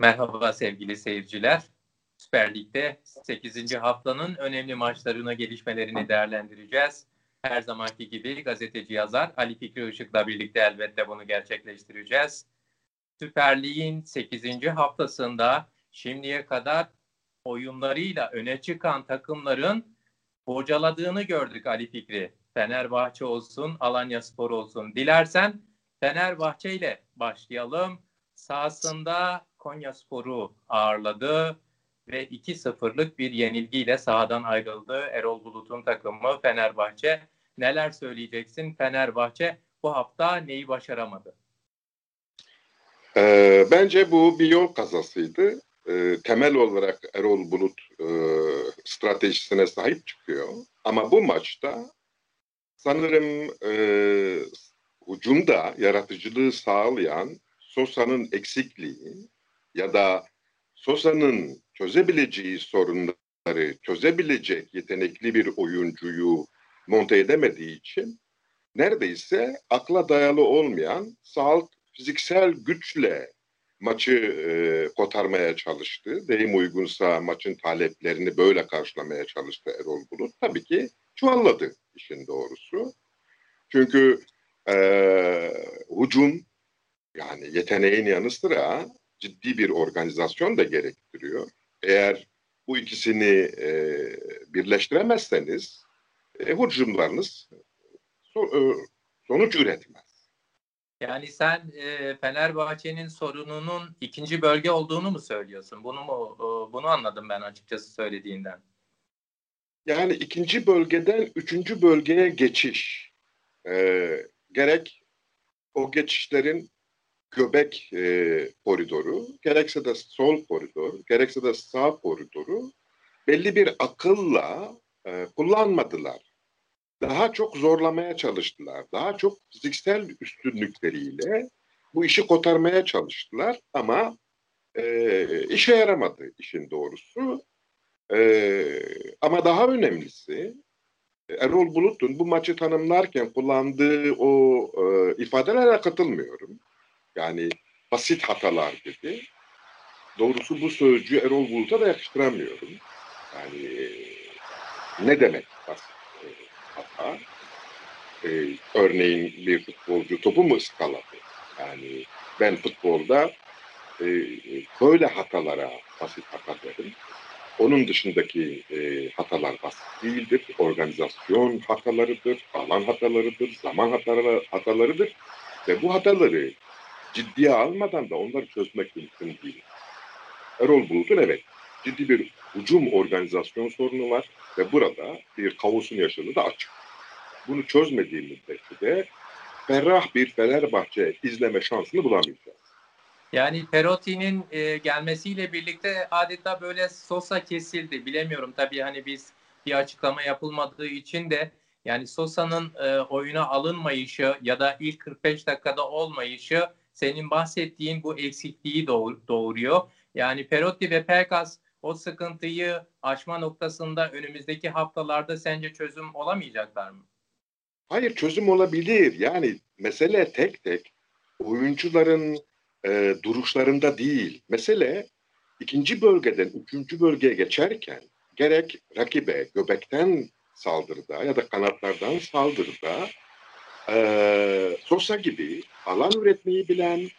Merhaba sevgili seyirciler. Süper Lig'de 8. haftanın önemli maçlarına gelişmelerini değerlendireceğiz. Her zamanki gibi gazeteci yazar Ali Fikri Işık'la birlikte elbette bunu gerçekleştireceğiz. Süper Lig'in 8. haftasında şimdiye kadar oyunlarıyla öne çıkan takımların bocaladığını gördük Ali Fikri. Fenerbahçe olsun, Alanya Spor olsun. Dilersen Fenerbahçe ile başlayalım. Sahasında Konya Spor'u ağırladı ve 2-0'lık bir yenilgiyle sahadan ayrıldı. Erol Bulut'un takımı Fenerbahçe. Neler söyleyeceksin? Fenerbahçe bu hafta neyi başaramadı? Ee, bence bu bir yol kazasıydı. Ee, temel olarak Erol Bulut e, stratejisine sahip çıkıyor. Ama bu maçta sanırım e, hücumda yaratıcılığı sağlayan Sosa'nın eksikliği ya da Sosa'nın çözebileceği sorunları çözebilecek yetenekli bir oyuncuyu monte edemediği için neredeyse akla dayalı olmayan salt fiziksel güçle maçı e, kotarmaya çalıştı. Deyim uygunsa maçın taleplerini böyle karşılamaya çalıştı Erol Bulut. Tabii ki çuvalladı işin doğrusu. Çünkü e, hücum yani yeteneğin yanı sıra ciddi bir organizasyon da gerektiriyor. Eğer bu ikisini e, birleştiremezseniz e, hücumlarınız so, e, sonuç üretmez. Yani sen e, Fenerbahçe'nin sorununun ikinci bölge olduğunu mu söylüyorsun? Bunu mu e, bunu anladım ben açıkçası söylediğinden. Yani ikinci bölgeden üçüncü bölgeye geçiş. E, gerek o geçişlerin göbek e, koridoru, gerekse de sol koridor, gerekse de sağ koridoru belli bir akılla e, kullanmadılar. Daha çok zorlamaya çalıştılar. Daha çok fiziksel üstünlükleriyle bu işi kotarmaya çalıştılar ama e, işe yaramadı işin doğrusu. E, ama daha önemlisi Erol Bulut'un bu maçı tanımlarken kullandığı o e, ifadelere katılmıyorum. Yani basit hatalar dedi. Doğrusu bu sözcüğü Erol Bulut'a da yakıştıramıyorum. Yani ne demek basit e, hata? Ee, örneğin bir futbolcu topu mu ıskaladı? Yani ben futbolda e, böyle hatalara basit hata derim. Onun dışındaki e, hatalar basit değildir. Organizasyon hatalarıdır, alan hatalarıdır, zaman hataları, hatalarıdır. Ve bu hataları ciddiye almadan da onları çözmek mümkün değil. Erol Bulut'un evet ciddi bir hücum organizasyon sorunu var ve burada bir kaosun yaşadığı da açık. Bunu çözmediği müddetçe de ferrah bir Fenerbahçe izleme şansını bulamayacağız. Yani Perotti'nin e, gelmesiyle birlikte adeta böyle Sosa kesildi. Bilemiyorum tabii hani biz bir açıklama yapılmadığı için de yani Sosa'nın e, oyuna alınmayışı ya da ilk 45 dakikada olmayışı senin bahsettiğin bu eksikliği doğuruyor. Yani Perotti ve Pelkas o sıkıntıyı aşma noktasında önümüzdeki haftalarda sence çözüm olamayacaklar mı? Hayır çözüm olabilir. Yani mesele tek tek oyuncuların e, duruşlarında değil. Mesele ikinci bölgeden üçüncü bölgeye geçerken gerek rakibe göbekten saldırıda ya da kanatlardan saldırıda e, Sosa gibi alan üretmeyi bilen,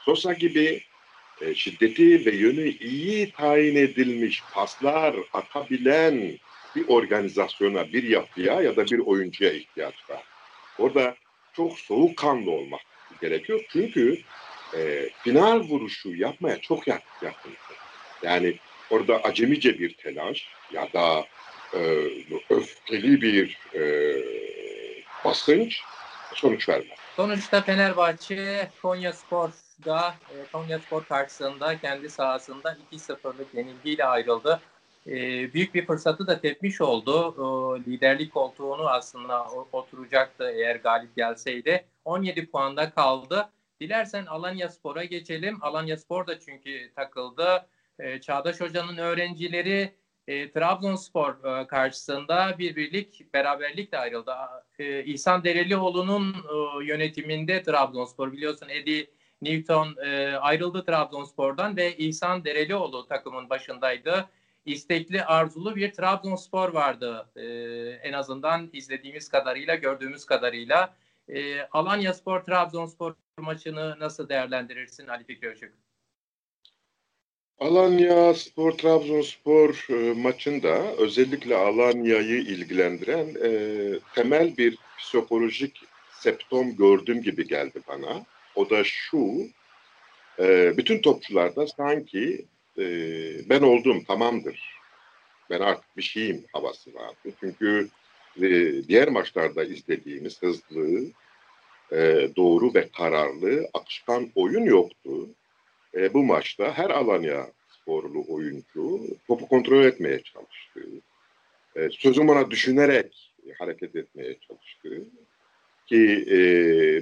Sosa gibi e, şiddeti ve yönü iyi tayin edilmiş paslar atabilen bir organizasyona, bir yapıya ya da bir oyuncuya ihtiyaç var. Orada çok soğukkanlı olmak gerekiyor. Çünkü e, final vuruşu yapmaya çok yakın. Yani orada acemice bir telaş ya da e, öfkeli bir e, basınç sonuç vermez. Sonuçta Fenerbahçe Konya Spor'da e, Konya Spor karşısında kendi sahasında 2-0'lık yenilgiyle ayrıldı. E, büyük bir fırsatı da tepmiş oldu. liderlik koltuğunu aslında oturacaktı eğer galip gelseydi. 17 puanda kaldı. Dilersen Alanya Spor'a geçelim. Alanya Spor da çünkü takıldı. E, Çağdaş Hoca'nın öğrencileri e, Trabzonspor e, karşısında bir birlik beraberlikle ayrıldı. E, İhsan Derelioğlu'nun e, yönetiminde Trabzonspor biliyorsun Edi Newton e, ayrıldı Trabzonspor'dan ve İhsan Derelioğlu takımın başındaydı. İstekli, arzulu bir Trabzonspor vardı. E, en azından izlediğimiz kadarıyla, gördüğümüz kadarıyla. E, Alanya Spor, Trabzonspor maçını nasıl değerlendirirsin Ali Fikri Işık? Alanya Spor Trabzonspor e, maçında özellikle Alanya'yı ilgilendiren e, temel bir psikolojik septom gördüğüm gibi geldi bana. O da şu, e, bütün topçularda sanki e, ben oldum tamamdır, ben artık bir şeyim havası vardı. Çünkü e, diğer maçlarda izlediğimiz hızlı, e, doğru ve kararlı, akışkan oyun yoktu. E, bu maçta her Alanya sporlu oyuncu topu kontrol etmeye çalıştı. E, sözüm ona düşünerek hareket etmeye çalıştı. Ki e,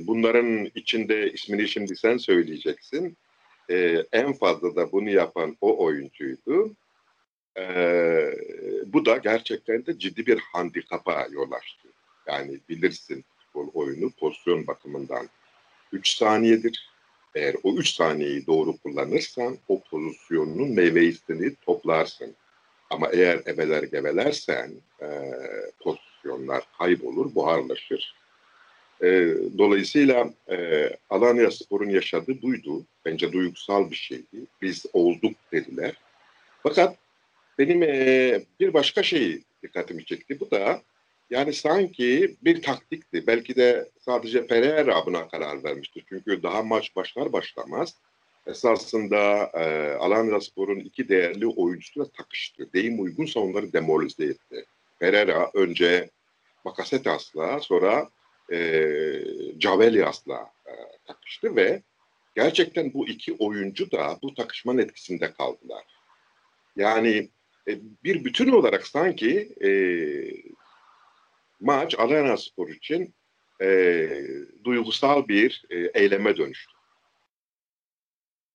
bunların içinde ismini şimdi sen söyleyeceksin. E, en fazla da bunu yapan o oyuncuydu. E, bu da gerçekten de ciddi bir handikapa yol açtı. Yani bilirsin futbol oyunu pozisyon bakımından 3 saniyedir. Eğer o 3 saniyeyi doğru kullanırsan o pozisyonun meyvesini toplarsın. Ama eğer ebeler gevelersen e, pozisyonlar kaybolur, buharlaşır. E, dolayısıyla e, Alanya Spor'un yaşadığı buydu. Bence duygusal bir şeydi. Biz olduk dediler. Fakat benim e, bir başka şey dikkatimi çekti. Bu da yani sanki bir taktikti. Belki de sadece Pereira buna karar vermiştir. Çünkü daha maç başlar başlamaz esasında e, Alanya Spor'un iki değerli oyuncusuyla takıştı. Deyim uygunsa onları demoralize etti. Pereira önce Bakasetas'la sonra e, Cavelias'la e, takıştı ve gerçekten bu iki oyuncu da bu takışmanın etkisinde kaldılar. Yani e, bir bütün olarak sanki e, maç Alanya Spor için e, duygusal bir e, eyleme dönüştü.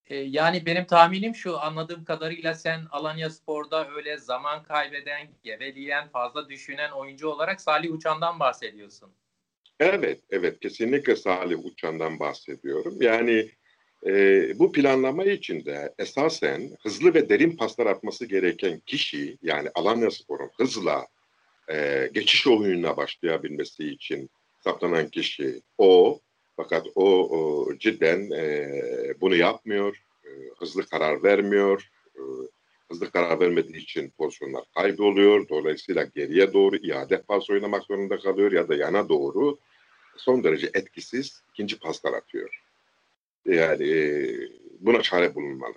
E, yani benim tahminim şu anladığım kadarıyla sen Alanya Spor'da öyle zaman kaybeden, geveleyen, fazla düşünen oyuncu olarak Salih Uçan'dan bahsediyorsun. Evet, evet kesinlikle Salih Uçan'dan bahsediyorum. Yani e, bu planlama içinde esasen hızlı ve derin paslar atması gereken kişi yani Alanya Spor'un hızla e, geçiş oyununa başlayabilmesi için saptanan kişi o. Fakat o, o cidden e, bunu yapmıyor, e, hızlı karar vermiyor, e, hızlı karar vermediği için pozisyonlar kayboluyor. Dolayısıyla geriye doğru iade pas oynamak zorunda kalıyor ya da yana doğru son derece etkisiz ikinci paslar atıyor. Yani e, buna çare bulunmalı.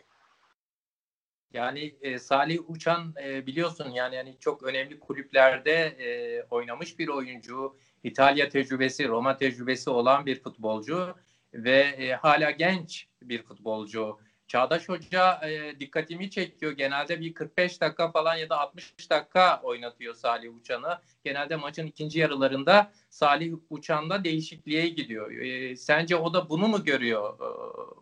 Yani e, Salih Uçan e, biliyorsun yani yani çok önemli kulüplerde e, oynamış bir oyuncu. İtalya tecrübesi, Roma tecrübesi olan bir futbolcu ve e, hala genç bir futbolcu. Çağdaş Hoca e, dikkatimi çekiyor. Genelde bir 45 dakika falan ya da 60 dakika oynatıyor Salih Uçan'ı. Genelde maçın ikinci yarılarında Salih Uçan'da değişikliğe gidiyor. E, sence o da bunu mu görüyor? E,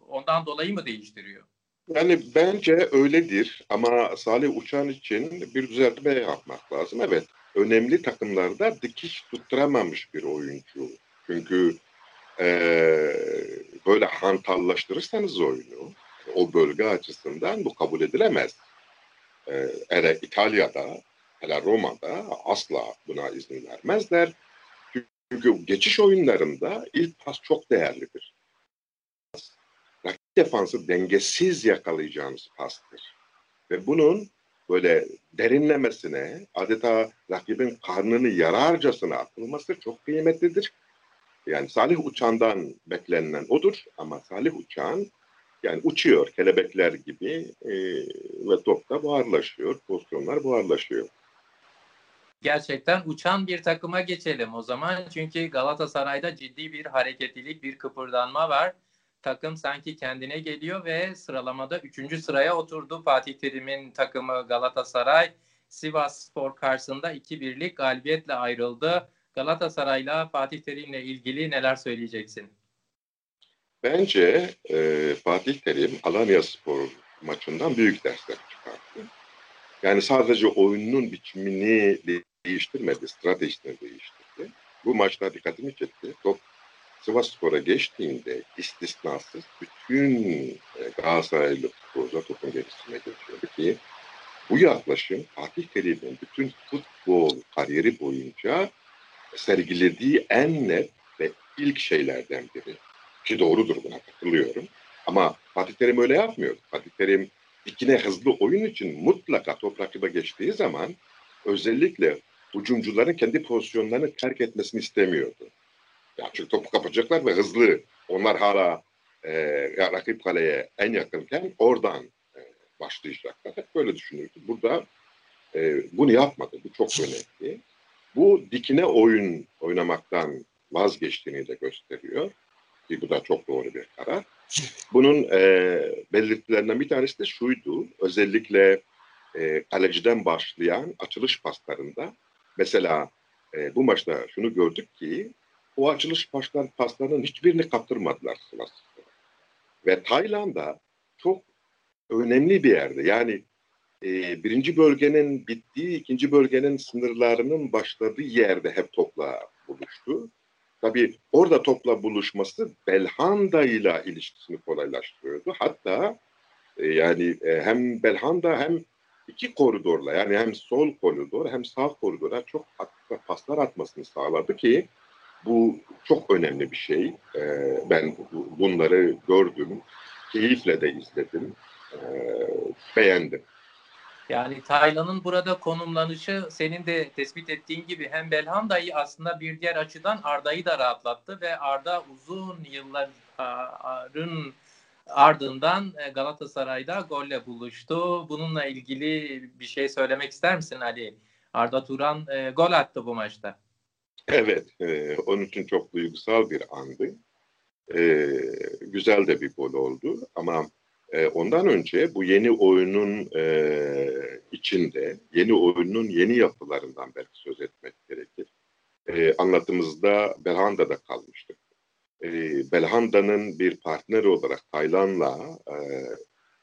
ondan dolayı mı değiştiriyor? Yani bence öyledir ama Salih Uçan için bir düzeltme yapmak lazım. Evet, önemli takımlarda dikiş tutturamamış bir oyuncu. Çünkü e, böyle hantallaştırırsanız oyunu o bölge açısından bu kabul edilemez. E, İtalya'da, hele Roma'da asla buna izin vermezler. Çünkü geçiş oyunlarında ilk pas çok değerlidir defansı dengesiz yakalayacağınız pastır. Ve bunun böyle derinlemesine adeta rakibin karnını yararcasına atılması çok kıymetlidir. Yani Salih Uçan'dan beklenilen odur ama Salih Uçan yani uçuyor kelebekler gibi e, ve topta buharlaşıyor, pozisyonlar buharlaşıyor. Gerçekten uçan bir takıma geçelim o zaman. Çünkü Galatasaray'da ciddi bir hareketlilik, bir kıpırdanma var takım sanki kendine geliyor ve sıralamada 3. sıraya oturdu. Fatih Terim'in takımı Galatasaray Sivas Spor karşısında 2-1'lik galibiyetle ayrıldı. Galatasaray'la Fatih Terim'le ilgili neler söyleyeceksin? Bence e, Fatih Terim Alanya Spor maçından büyük dersler çıkarttı. Yani sadece oyunun biçimini değiştirmedi, stratejisini değiştirdi. Bu maçta dikkatimi çekti. Top Sivas Spor'a geçtiğinde istisnasız bütün e, Galatasaraylı futbolcular topun gerisine geçiyordu ki bu yaklaşım Fatih Terim'in bütün futbol kariyeri boyunca sergilediği en net ve ilk şeylerden biri. Ki doğrudur buna katılıyorum. Ama Fatih Terim öyle yapmıyor. Fatih Terim dikine hızlı oyun için mutlaka top rakibe geçtiği zaman özellikle hücumcuların kendi pozisyonlarını terk etmesini istemiyordu. Ya çünkü topu kapacaklar ve hızlı. Onlar hala e, rakip kaleye en yakınken oradan e, başlayacaklar. Hep böyle düşünürdü. Burada e, bunu yapmadı. Bu çok önemli. Bu dikine oyun oynamaktan vazgeçtiğini de gösteriyor. Ki bu da çok doğru bir karar. Bunun e, belirtilerinden bir tanesi de şuydu. Özellikle e, kaleciden başlayan açılış paslarında mesela e, bu maçta şunu gördük ki o açılış paslar, paslarının hiçbirini kaptırmadılar Sivasspor'a. Ve Tayland'a çok önemli bir yerde. Yani e, birinci bölgenin bittiği, ikinci bölgenin sınırlarının başladığı yerde hep topla buluştu. Tabii orada topla buluşması Belhanda ile ilişkisini kolaylaştırıyordu. Hatta e, yani e, hem Belhanda hem iki koridorla yani hem sol koridor hem sağ koridora çok paslar atmasını sağladı ki bu çok önemli bir şey. E, ben bunları gördüm, keyifle de izledim, e, beğendim. Yani Taylan'ın burada konumlanışı senin de tespit ettiğin gibi hem Belhanda'yı aslında bir diğer açıdan Arda'yı da rahatlattı ve Arda uzun yılların ardından e, Galatasaray'da golle buluştu. Bununla ilgili bir şey söylemek ister misin Ali? Arda Turan e, gol attı bu maçta. Evet, e, onun için çok duygusal bir andı. E, güzel de bir gol oldu ama e, ondan önce bu yeni oyunun e, içinde, yeni oyunun yeni yapılarından belki söz etmek gerekir. E, anlatımızda Belhanda'da kalmıştık. E, Belhanda'nın bir partner olarak Taylan'la e,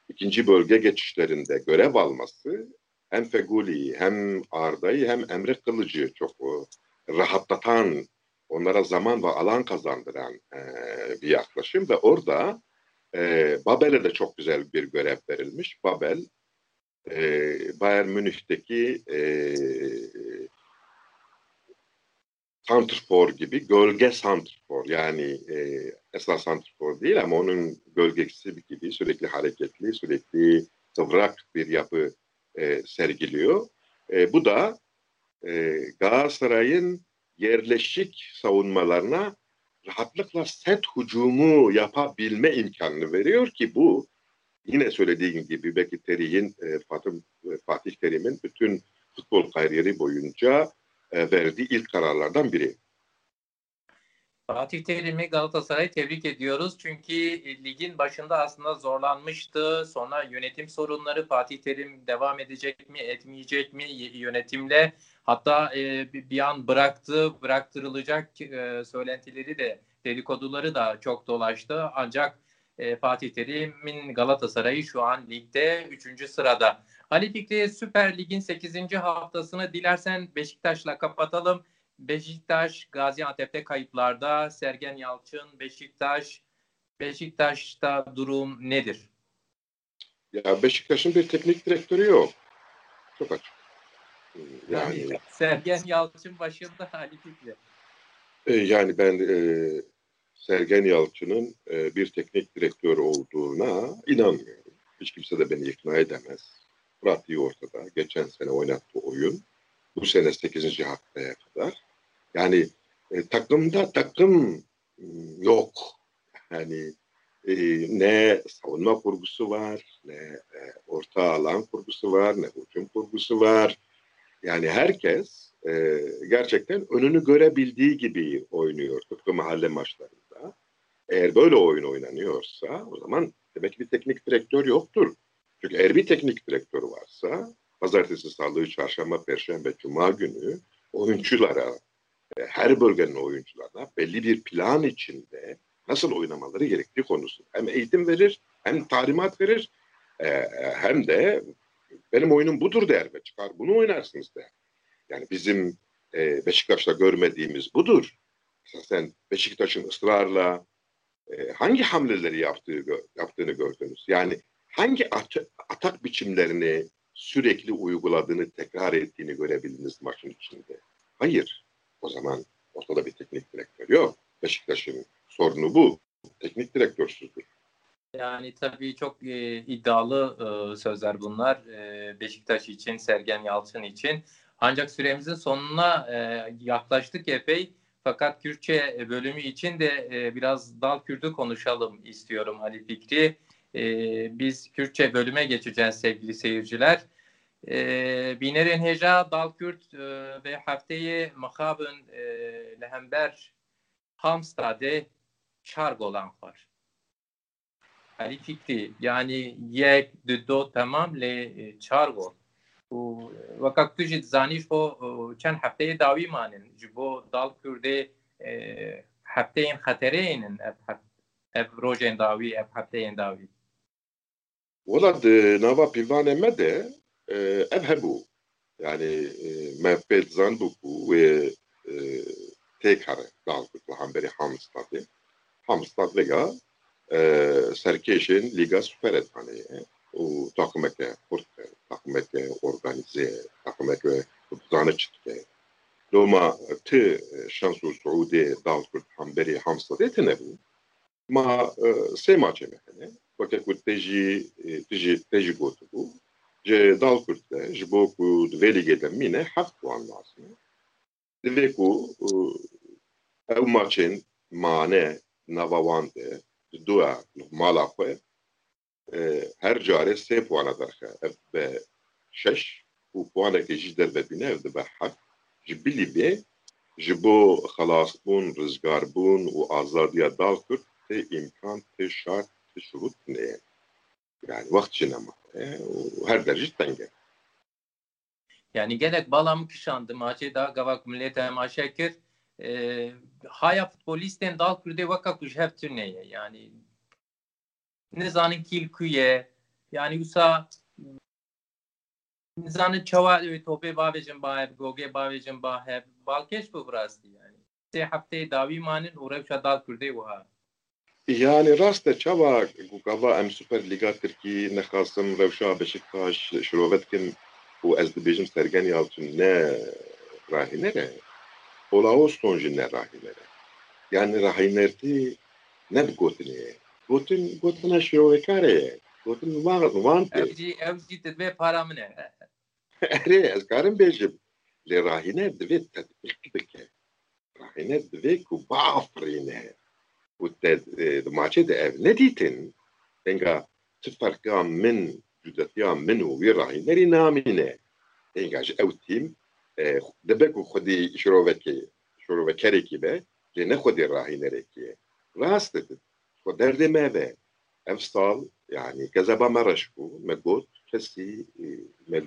ikinci bölge geçişlerinde görev alması hem Feguli'yi hem Arda'yı hem Emre Kılıcı'yı çok o, rahatlatan, onlara zaman ve alan kazandıran e, bir yaklaşım ve orada e, Babel'e de çok güzel bir görev verilmiş. Babel, e, Bayern Münih'teki e, gibi gölge Santrfor yani e, esas Santrfor değil ama onun gölgesi gibi sürekli hareketli, sürekli kıvrak bir yapı e, sergiliyor. E, bu da e, Galatasaray'ın yerleşik savunmalarına rahatlıkla set hücumu yapabilme imkanını veriyor ki bu yine söylediğim gibi belki Terih'in e, Fatih, e, Fatih Terim'in bütün futbol kariyeri boyunca e, verdiği ilk kararlardan biri. Fatih Terim'i Galatasaray'ı tebrik ediyoruz. Çünkü ligin başında aslında zorlanmıştı. Sonra yönetim sorunları Fatih Terim devam edecek mi, etmeyecek mi yönetimle hatta e, bir an bıraktı, bıraktırılacak e, söylentileri de dedikoduları da çok dolaştı. Ancak e, Fatih Terim'in Galatasaray'ı şu an ligde 3. sırada. Ali Fikri Süper Lig'in 8. haftasını dilersen Beşiktaş'la kapatalım. Beşiktaş Gaziantep'te kayıplarda. Sergen Yalçın, Beşiktaş. Beşiktaş'ta durum nedir? Ya Beşiktaş'ın bir teknik direktörü yok. Çok açık. Yani, yani Sergen Yalçın başında Ali Fikri. E, yani ben e, Sergen Yalçın'ın e, bir teknik direktör olduğuna inanmıyorum. Hiç kimse de beni ikna edemez. Pratiği ortada. Geçen sene oynattığı oyun. Bu sene 8. haftaya kadar yani e, takımda takım ıı, yok. Yani e, ne savunma kurgusu var, ne e, orta alan kurgusu var, ne hücum kurgusu var. Yani herkes e, gerçekten önünü görebildiği gibi oynuyor tıpkı mahalle maçlarında. Eğer böyle oyun oynanıyorsa o zaman demek ki bir teknik direktör yoktur. Çünkü eğer bir teknik direktör varsa pazartesi, salı, çarşamba, perşembe, cuma günü oyunculara e, her bölgenin oyuncularına belli bir plan içinde nasıl oynamaları gerektiği konusu. Hem eğitim verir, hem talimat verir, e, hem de benim oyunum budur der ve çıkar bunu oynarsınız der. Yani bizim e, Beşiktaş'ta görmediğimiz budur. sen Beşiktaş'ın ısrarla e, hangi hamleleri yaptığı yaptığını gördünüz? Yani hangi at atak biçimlerini sürekli uyguladığını, tekrar ettiğini görebildiniz maçın içinde? Hayır. O zaman ortada bir teknik direktör yok. Beşiktaş'ın sorunu bu. Teknik direktörsüzdür. Yani tabii çok e, iddialı e, sözler bunlar e, Beşiktaş için, Sergen Yalçın için. Ancak süremizin sonuna e, yaklaştık epey. Fakat Kürtçe bölümü için de e, biraz dal Kürt'ü konuşalım istiyorum Ali Fikri. E, biz Kürtçe bölüme geçeceğiz sevgili seyirciler. E, Binerin heja dal Kürt e, ve haftayı makabın e, lehember Hamstad'e çar golan var. Ali Fikri yani yek de do tamam le çar gol. و وەکە توژی زانیش بۆ چەند هەفتەیە داویمانن ji بۆ داڵ کوردێ هەفتەیەن خەتەرەیەنن ev rojên dawî ev hefteyên dawî Wala di nava pîvanê me de ev hebû yani me pê dizanbû ku wê têk here dal kurt li hemberî Hamstadê Hamstad vega serkêşên Liga Superetvanê ye û takımeke kurt takımeke organize takımeke buzanı çıtke Loma tı şansu Suudi dal kurt hamberi Hamstadê tine bû ma sê maçê me hene wekek ku tê jî tê jî tê jî gotibû ji dal kurt de ji bo ku di vê lîgê de mîne heft wan lazim divê ku ew maçên mane nava wan de duya mala xwe her carê sê puana derxe ev be şeş û puanekê jî derbedîne ev dibe heft ji bilî bê ji bo xelasbûn rizgarbûn û azadiya dal kurt tê îmkan tê şart tê şurût neye yani wext jî nema û her derjî teng e Yani gelek balam kişandı maçê da gavak millet temaşe kir. e, haya futbolistên dal kurdê weka ku ji hev turneye yani nizanin kîl ku ye yani wisa nizanin çawa ew topê bavêjin ba hev gogê bavêjin ba hev balkêş bu rastî yani sê hefteyê dawî manin rewşa dal kurdê wiha Yani rast e çava gukava em Süper Liga Tirkî nexasim rewşa Beşiktaş şirovet kin û ez dibêjim Sergen Yalçın ne? Rahînere Olaoston jî ne rahînere yani rahînertî ne bi gotinê gotin gotina şirovekare ye gotin van tê ev jî ev jî dibe para min e erê ez karim bêjim lê rahîner divê tetbîq bike rahîner divê ku bafirîne û te di maçê de ev. Nedîtin enga ti ferqa min cudetiya min û wî rahînerî namîne enga ji ew tîm dibe ku xwedî şirovekê şirovekerekî be lê ne xwedî rahînerekî ye rast didin xwe derdê me ve ev sal yani gezeba me reş bû me got kesî me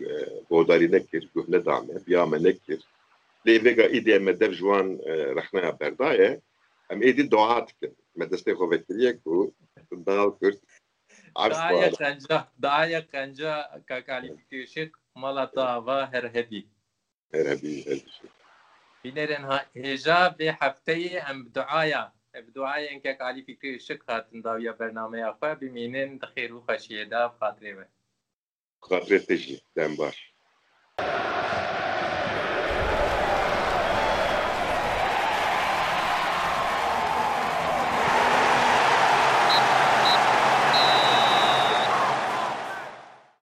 godarî nekir guh nedame biya me dev ji wan rexneya berdaye em êdî doa dikin. Me destê xwe vekiriye ku dal kurt. Daya kanca, daya kanca kakali fikirşik malata ava her hebi. Şey Binerin heja ve haftayı em duaya. Ev duayên kek alî fikri şık hatin dawiya bernameya xwe bimînin di xêr û xweşiyê de xatirê ve. xatirê te jî dem baş